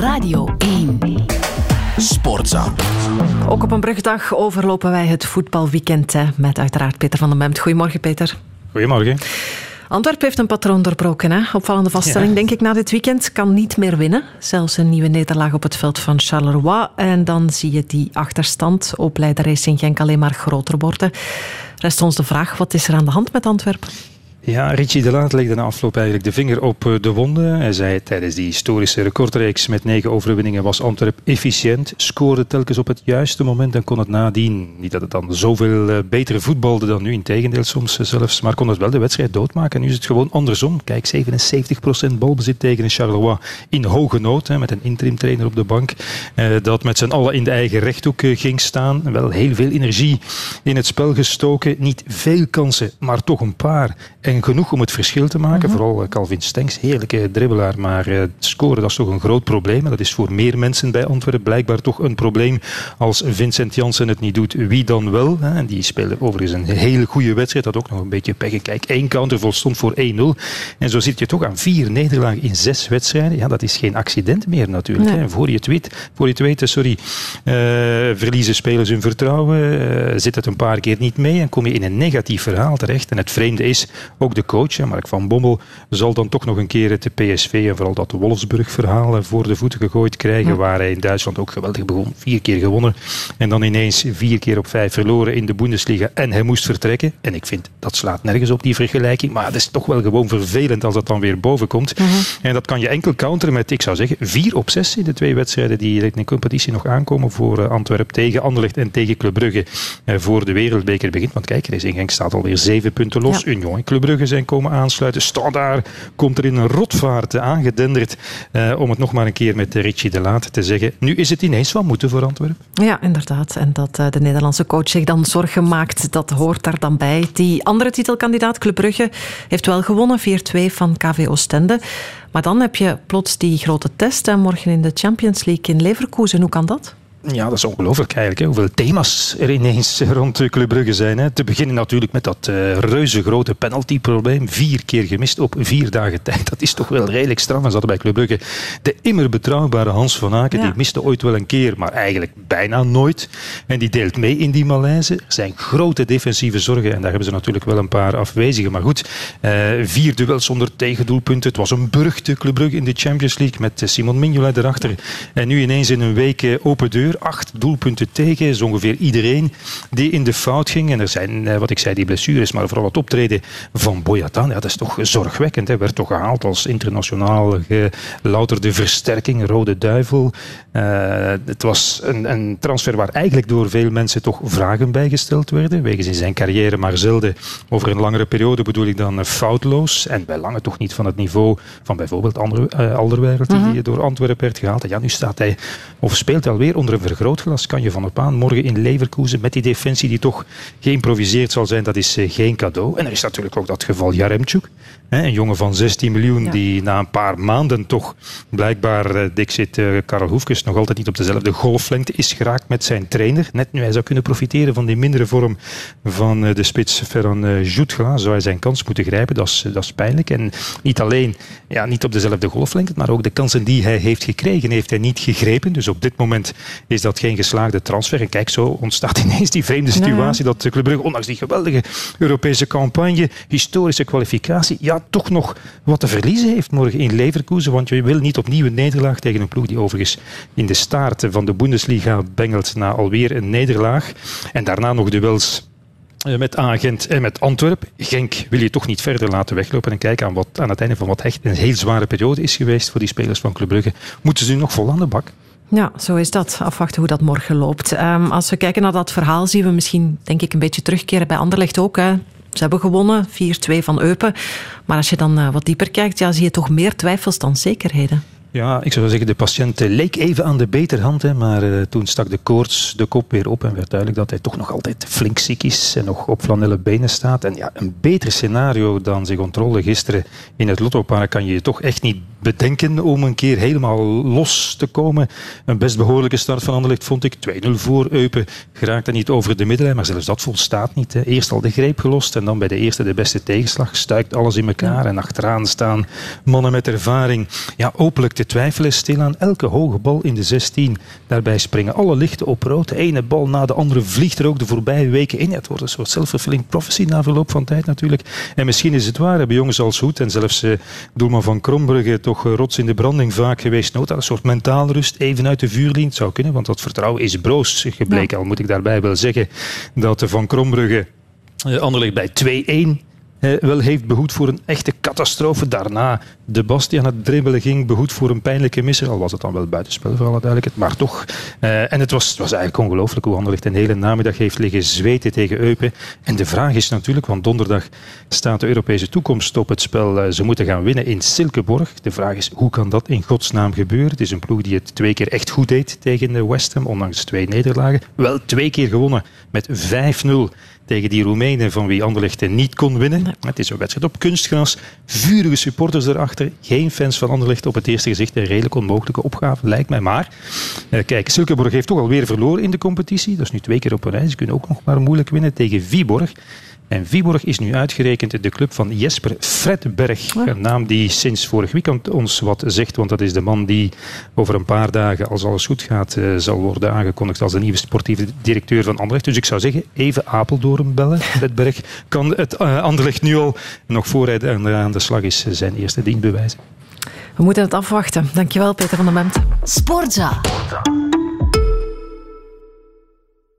Radio 1. Sportza. Ook op een brugdag overlopen wij het voetbalweekend hè, met uiteraard Peter van den Bemt. Goedemorgen, Peter. Goedemorgen. Antwerpen heeft een patroon doorbroken. Hè? Opvallende vaststelling, denk ik, na dit weekend. Kan niet meer winnen. Zelfs een nieuwe nederlaag op het veld van Charleroi. En dan zie je die achterstand op Leider Racing Genk alleen maar groter worden. Rest ons de vraag, wat is er aan de hand met Antwerpen? Ja, Richie de Laat legde na afloop eigenlijk de vinger op eh, de wonden. Hij zei tijdens die historische recordreeks met negen overwinningen was Antwerp efficiënt, scoorde telkens op het juiste moment en kon het nadien. Niet dat het dan zoveel eh, beter voetbalde dan nu, in tegendeel soms zelfs, maar kon het wel de wedstrijd doodmaken. Nu is het gewoon andersom. Kijk, 77% balbezit tegen Charleroi in hoge nood, met een interim trainer op de bank, eh, dat met z'n allen in de eigen rechthoek ging staan. Wel heel veel energie in het spel gestoken, niet veel kansen, maar toch een paar. En genoeg om het verschil te maken. Mhm. Vooral eh, Calvin Stenks, heerlijke dribbelaar. Maar uh, scoren, dat is toch een groot probleem. En dat is voor meer mensen bij Antwerpen blijkbaar toch een probleem. Als Vincent Janssen het niet doet, wie dan wel? En die speelde overigens een hele goede wedstrijd. Dat ook nog een beetje pech. Kijk, één counter volstond voor 1-0. En zo zit je toch aan vier nederlagen in zes wedstrijden. Ja, dat is geen accident meer natuurlijk. Hè. Voor je het weet, voor je het weet sorry, uh, verliezen spelers hun vertrouwen. Uh, zit het een paar keer niet mee en kom je in een negatief verhaal terecht. En het vreemde is, ook de coach, Mark van Bommel, zal dan toch nog een keer het PSV en vooral dat Wolfsburg-verhaal voor de voeten gegooid krijgen, waar hij in Duitsland ook geweldig begon. Vier keer gewonnen en dan ineens vier keer op vijf verloren in de Bundesliga en hij moest vertrekken. En ik vind, dat slaat nergens op die vergelijking, maar het is toch wel gewoon vervelend als dat dan weer boven komt. Mhm. En dat kan je enkel counteren met, ik zou zeggen, vier op zes in de twee wedstrijden die in de competitie nog aankomen voor eh, Antwerpen tegen Anderlecht en tegen Club Brugge eh, voor de Wereldbeker begint. Want kijk, in Genk staat alweer zeven punten los. Union en Club Brugge zijn komen aansluiten. daar komt er in een rotvaart aangedenderd. Uh, om het nog maar een keer met Richie de Laat te zeggen. Nu is het ineens wat moeten voor Antwerpen. Ja, inderdaad. En dat uh, de Nederlandse coach zich dan zorgen maakt, dat hoort daar dan bij. Die andere titelkandidaat, Club Brugge, heeft wel gewonnen. 4-2 van KV Oostende. Maar dan heb je plots die grote test morgen in de Champions League in Leverkusen. Hoe kan dat? Ja, dat is ongelooflijk eigenlijk. Hè. Hoeveel thema's er ineens rond Club Brugge zijn. Hè. Te beginnen natuurlijk met dat uh, reuze grote penaltyprobleem. Vier keer gemist op vier dagen tijd. Dat is toch wel redelijk straf. En ze hadden bij Club Brugge de immer betrouwbare Hans van Aken. Die miste ooit wel een keer, maar eigenlijk bijna nooit. En die deelt mee in die malaise. Er zijn grote defensieve zorgen. En daar hebben ze natuurlijk wel een paar afwezigen. Maar goed, uh, vier duels zonder tegendoelpunten. Het was een beruchte Club Brugge in de Champions League. Met Simon Mignolet erachter. En nu ineens in een week open deur acht doelpunten tegen. is ongeveer iedereen die in de fout ging. En er zijn, eh, wat ik zei, die blessures, maar vooral het optreden van Boyatan. Ja, dat is toch zorgwekkend. Hij werd toch gehaald als internationaal gelouterde versterking, Rode Duivel. Uh, het was een, een, transfer waar eigenlijk door veel mensen toch vragen bij gesteld werden. Wegens in zijn carrière maar zelden over een langere periode bedoel ik dan foutloos. En bij lange toch niet van het niveau van bijvoorbeeld andere, Alderweireld, die mhm. door Antwerpen werd gehaald. En ja, nu staat hij, of speelt hij alweer onder een vergrootglas kan je van op aan. Morgen in Leverkusen met die defensie die toch geïmproviseerd zal zijn, dat is eh, geen cadeau. En er is natuurlijk ook dat geval Jaremchuk. Een jongen van 16 miljoen die na een paar maanden toch blijkbaar, eh, Dixit uh, Karel Hoefkes, nog altijd niet op dezelfde golflengte is geraakt met zijn trainer. Net nu hij zou kunnen profiteren van die mindere vorm van de spits Ferran Jutgla, zou hij zijn kans moeten grijpen. Dat is, dat is pijnlijk. En niet alleen ja, niet op dezelfde golflengte, maar ook de kansen die hij heeft gekregen, heeft hij niet gegrepen. Dus op dit moment is dat geen geslaagde transfer. En kijk, zo ontstaat ineens die vreemde situatie dat Club Brugge, ondanks die geweldige Europese campagne, historische kwalificatie, ja, toch nog wat te verliezen heeft morgen in Leverkusen. Want je wil niet opnieuw een nederlaag tegen een ploeg die overigens in de staart van de Bundesliga bengelt na alweer een nederlaag. En daarna nog duels eh, met Agent en met Antwerp. Genk wil je toch niet verder laten weglopen en kijken aan, wat, aan het einde van wat echt een heel zware periode is geweest voor die spelers van Club Brugge. Moeten ze nu nog vol aan de bak? Ja, zo is dat. Afwachten hoe dat morgen loopt. Um, als we kijken naar dat verhaal, zien we misschien, denk ik, een beetje terugkeren bij Anderlecht ook. Hè. Ze hebben gewonnen, 4-2 van Eupen. Maar als je dan uh, wat dieper kijkt, ja, zie je toch meer twijfels dan zekerheden. Ja, ik zou zeggen, de patiënt leek even aan de beterhand, hè, maar uh, toen stak de koorts de kop weer op en werd duidelijk dat hij toch nog altijd flink ziek is en nog op flanelle benen staat. En ja, een beter scenario dan zich ontrollen gisteren in het Lottopark kan je je toch echt niet bedenken om een keer helemaal los te komen. Een best behoorlijke start van Anderlecht vond ik. 2-0 voor Eupen. Geraakte niet over de middenlijn, maar zelfs dat volstaat niet. Hè. Eerst al de greep gelost en dan bij de eerste de beste tegenslag. Stuikt alles in elkaar en achteraan staan mannen met ervaring. Ja, openlijk te twijfelen stilaan elke hoge bal in de 16. Daarbij springen alle lichten op rood. De ene bal na de andere vliegt er ook de voorbije weken in. Het wordt een soort self-fulfilling prophecy na verloop van tijd natuurlijk. En misschien is het waar, hebben jongens als Hoed en zelfs uh, doelman van Krombrugge toch uh, rots in de branding vaak geweest. Nood aan een soort mentaal rust, even uit de vuurlijn. Het zou kunnen, want dat vertrouwen is broos gebleken. Ja. Al moet ik daarbij wel zeggen dat Van Krombrugge uh, Anderlecht bij 2-1 uh, wel heeft behoed voor een echte catastrofe. Daarna de Bas die aan het dribbelen ging, behoed voor een pijnlijke misser. Al was het dan wel buitenspel voor alle duidelijkheid, maar toch. Uh, en het was, was eigenlijk ongelooflijk hoe Anderlecht een hele namiddag heeft liggen zweten tegen Eupen. En de vraag is natuurlijk, want donderdag staat de Europese toekomst op het spel. Uh, ze moeten gaan winnen in Silkeborg. De vraag is, hoe kan dat in godsnaam gebeuren? Het is een ploeg die het twee keer echt goed deed tegen West Ham, ondanks twee nederlagen. Wel twee keer gewonnen met 5-0 tegen die Roemenen van wie Anderlecht niet kon winnen. Het is een wedstrijd op kunstgras, vurige supporters erachter, geen fans van Anderlecht op het eerste gezicht. Een redelijk onmogelijke opgave, lijkt mij. Maar uh, kijk, Silkeborg heeft toch alweer verloren in de competitie. Dat is nu twee keer op een rij. Ze kunnen ook nog maar moeilijk winnen tegen Viborg. En Viborg is nu uitgerekend de club van Jesper Fredberg. Ja. Een naam die sinds vorig weekend ons wat zegt, want dat is de man die over een paar dagen, als alles goed gaat, uh, zal worden aangekondigd als de nieuwe sportieve directeur van Anderlecht. Dus ik zou zeggen, even Apeldoorn bellen. Fredberg kan het uh, Anderlecht nu al, nog voor hij aan de slag is, zijn eerste dienst bewijzen. We moeten het afwachten. Dankjewel, Peter van der Memt. Sportza. Sportza.